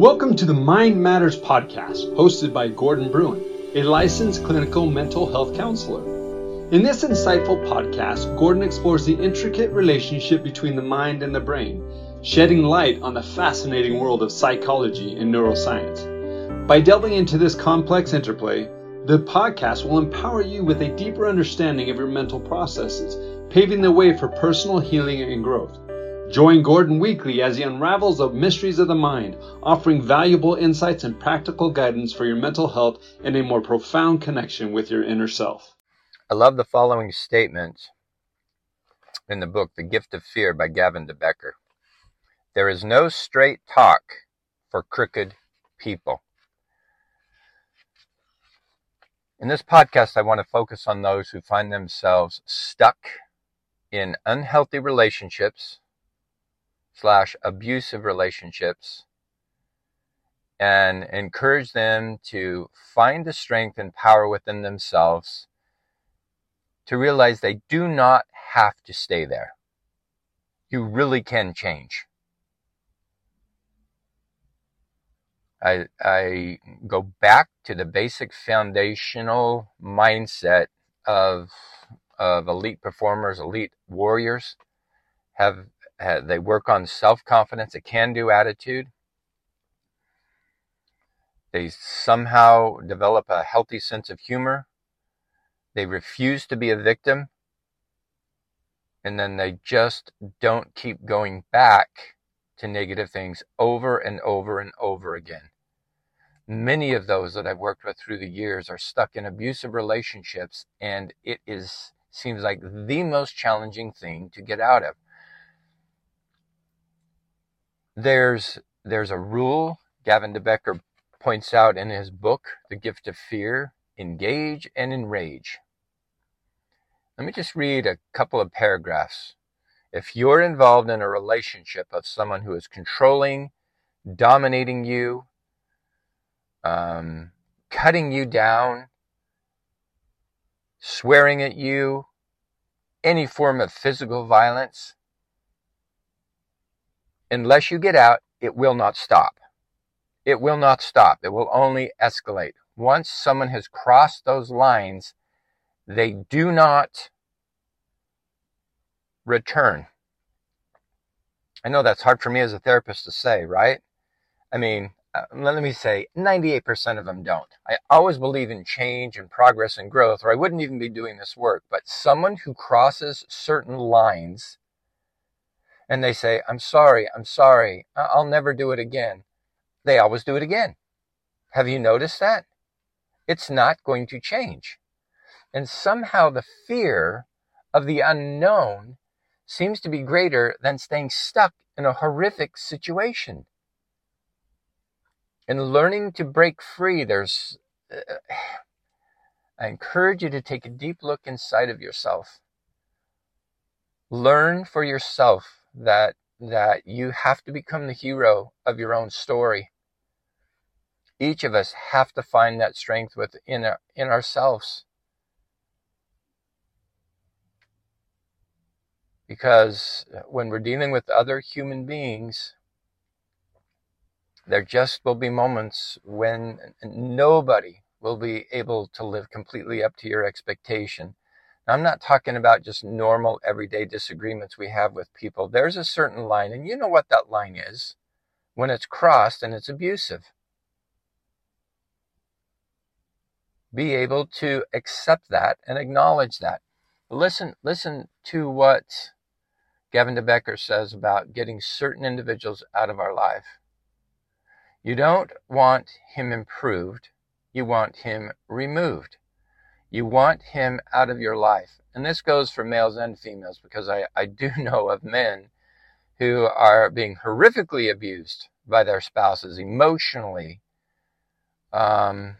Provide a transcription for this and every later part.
Welcome to the Mind Matters podcast, hosted by Gordon Bruin, a licensed clinical mental health counselor. In this insightful podcast, Gordon explores the intricate relationship between the mind and the brain, shedding light on the fascinating world of psychology and neuroscience. By delving into this complex interplay, the podcast will empower you with a deeper understanding of your mental processes, paving the way for personal healing and growth. Join Gordon weekly as he unravels the mysteries of the mind, offering valuable insights and practical guidance for your mental health and a more profound connection with your inner self. I love the following statement in the book, The Gift of Fear by Gavin de Becker. There is no straight talk for crooked people. In this podcast, I want to focus on those who find themselves stuck in unhealthy relationships slash abusive relationships and encourage them to find the strength and power within themselves to realize they do not have to stay there. You really can change. I, I go back to the basic foundational mindset of, of elite performers, elite warriors. Have, have they work on self confidence, a can do attitude. They somehow develop a healthy sense of humor. They refuse to be a victim. And then they just don't keep going back to negative things over and over and over again. Many of those that I've worked with through the years are stuck in abusive relationships, and it is seems like the most challenging thing to get out of. There's there's a rule Gavin de Becker points out in his book, The Gift of Fear, engage and enrage. Let me just read a couple of paragraphs if you're involved in a relationship of someone who is controlling, dominating you, um, cutting you down, swearing at you, any form of physical violence, unless you get out, it will not stop. It will not stop. It will only escalate. Once someone has crossed those lines, they do not return. I know that's hard for me as a therapist to say, right? I mean, uh, let me say 98% of them don't. I always believe in change and progress and growth, or I wouldn't even be doing this work. But someone who crosses certain lines and they say, I'm sorry, I'm sorry, I'll never do it again, they always do it again. Have you noticed that? It's not going to change. And somehow the fear of the unknown seems to be greater than staying stuck in a horrific situation. In learning to break free, there's, uh, I encourage you to take a deep look inside of yourself. Learn for yourself that, that you have to become the hero of your own story. Each of us have to find that strength within our, in ourselves. Because when we're dealing with other human beings, there just will be moments when nobody will be able to live completely up to your expectation. Now, I'm not talking about just normal everyday disagreements we have with people. There's a certain line, and you know what that line is when it's crossed and it's abusive. Be able to accept that and acknowledge that. Listen, listen to what Gavin de Becker says about getting certain individuals out of our life. You don't want him improved, you want him removed. You want him out of your life. And this goes for males and females because I, I do know of men who are being horrifically abused by their spouses emotionally. Um,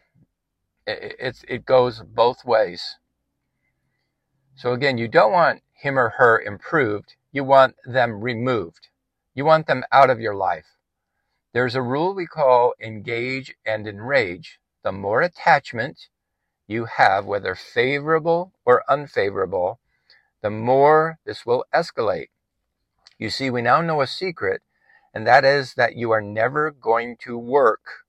it, it, it goes both ways. So again, you don't want him or her improved. You want them removed. You want them out of your life. There's a rule we call engage and enrage. The more attachment you have, whether favorable or unfavorable, the more this will escalate. You see, we now know a secret And that is that you are never going to work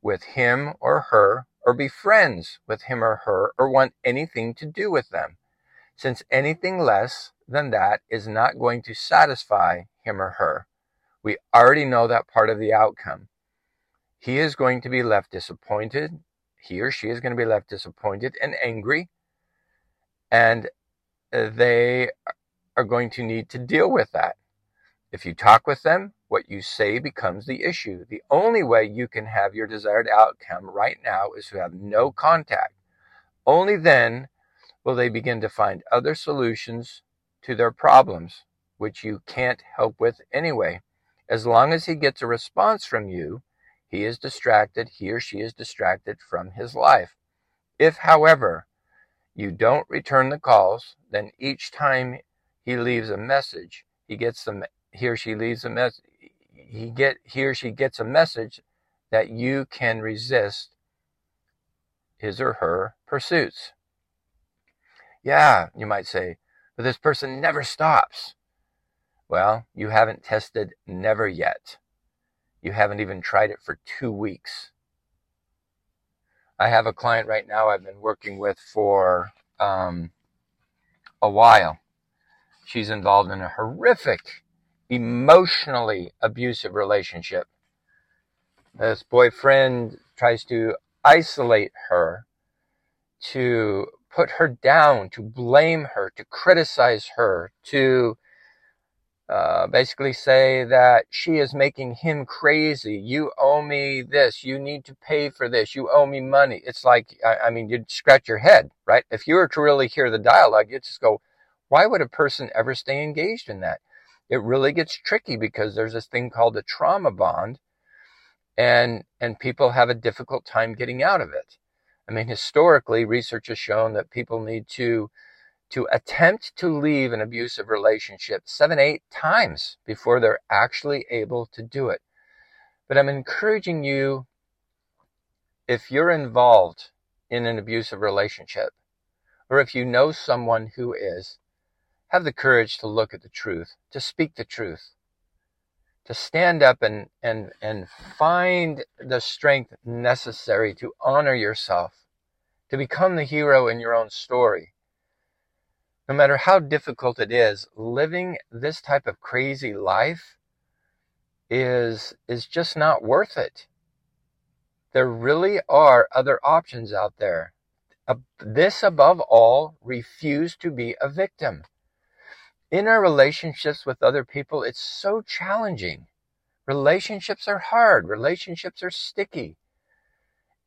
with him or her or be friends with him or her or want anything to do with them, since anything less than that is not going to satisfy him or her. We already know that part of the outcome. He is going to be left disappointed. He or she is going to be left disappointed and angry. And uh, they are going to need to deal with that. If you talk with them, what you say becomes the issue. The only way you can have your desired outcome right now is to have no contact. Only then will they begin to find other solutions to their problems, which you can't help with anyway. As long as he gets a response from you, he is distracted, he or she is distracted from his life. If, however, you don't return the calls, then each time he leaves a message, he gets them he or she leaves a message he get he or she gets a message that you can resist his or her pursuits. Yeah, you might say, but this person never stops. Well, you haven't tested never yet. You haven't even tried it for two weeks. I have a client right now I've been working with for um, a while. She's involved in a horrific emotionally abusive relationship. This boyfriend tries to isolate her, to put her down, to blame her, to criticize her, to uh, basically say that she is making him crazy. You owe me this. You need to pay for this. You owe me money. It's like, I, I mean, you'd scratch your head, right? If you were to really hear the dialogue, you'd just go, why would a person ever stay engaged in that? it really gets tricky because there's this thing called a trauma bond and and people have a difficult time getting out of it. I mean, historically, research has shown that people need to to attempt to leave an abusive relationship seven, eight times before they're actually able to do it. But I'm encouraging you, if you're involved in an abusive relationship, or if you know someone who is, have the courage to look at the truth, to speak the truth, to stand up and, and, and find the strength necessary to honor yourself, to become the hero in your own story. No matter how difficult it is, living this type of crazy life is, is just not worth it. There really are other options out there. This above all, refuse to be a victim in our relationships with other people, it's so challenging. Relationships are hard, relationships are sticky.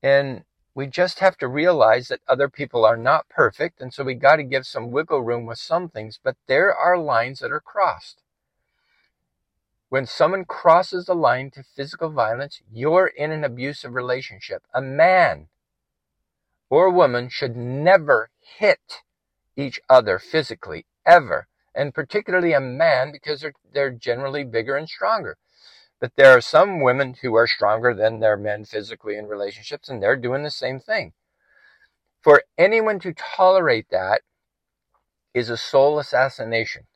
And we just have to realize that other people are not perfect. And so we got to give some wiggle room with some things, but there are lines that are crossed. When someone crosses the line to physical violence, you're in an abusive relationship. A man or a woman should never hit each other physically, ever and particularly a man because they're, they're generally bigger and stronger. But there are some women who are stronger than their men physically in relationships, and they're doing the same thing. For anyone to tolerate that is a soul assassination.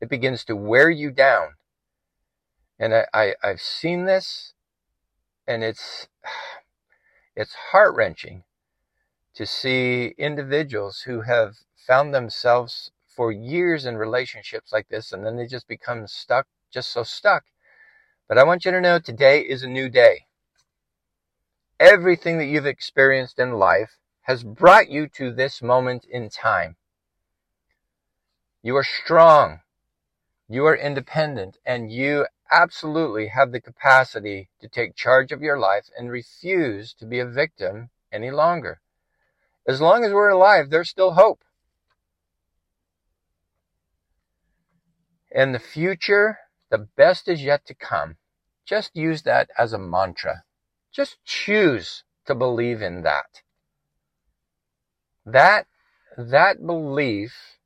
It begins to wear you down. And I, I, I've seen this, and it's, it's heart wrenching to see individuals who have found themselves for years in relationships like this, and then they just become stuck, just so stuck. But I want you to know today is a new day. Everything that you've experienced in life has brought you to this moment in time. You are strong. You are independent and you absolutely have the capacity to take charge of your life and refuse to be a victim any longer. As long as we're alive, there's still hope. In the future, the best is yet to come. Just use that as a mantra. Just choose to believe in that. That, that belief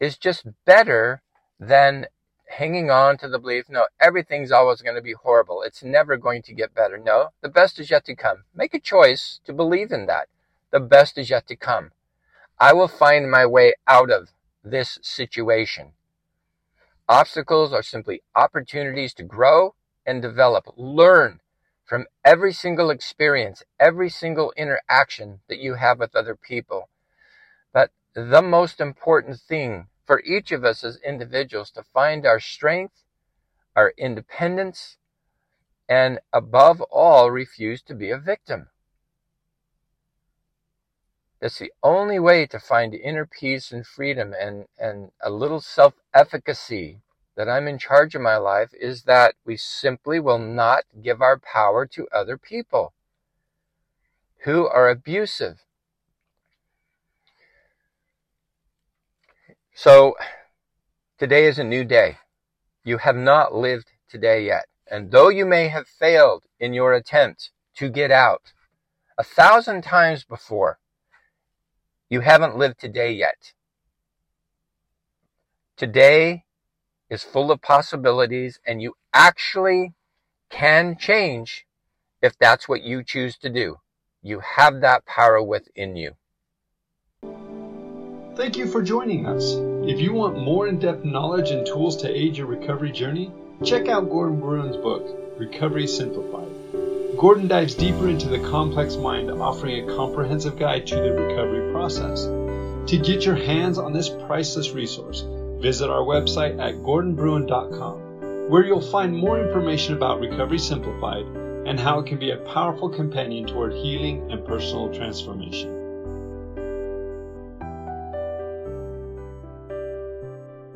is just better than hanging on to the belief, no, everything's always going to be horrible. It's never going to get better. No, the best is yet to come. Make a choice to believe in that. The best is yet to come. I will find my way out of this situation. Obstacles are simply opportunities to grow and develop. Learn from every single experience, every single interaction that you have with other people. But the most important thing for each of us as individuals to find our strength, our independence, and above all, refuse to be a victim. That's the only way to find inner peace and freedom and, and a little self efficacy that I'm in charge of my life is that we simply will not give our power to other people who are abusive. So, today is a new day. You have not lived today yet. And though you may have failed in your attempt to get out a thousand times before, you haven't lived today yet. Today is full of possibilities and you actually can change if that's what you choose to do. You have that power within you. Thank you for joining us. If you want more in depth knowledge and tools to aid your recovery journey, check out Gordon Bruin's book, Recovery Simplified. Gordon dives deeper into the complex mind, offering a comprehensive guide to the recovery process. To get your hands on this priceless resource, visit our website at gordonbruin.com, where you'll find more information about Recovery Simplified and how it can be a powerful companion toward healing and personal transformation.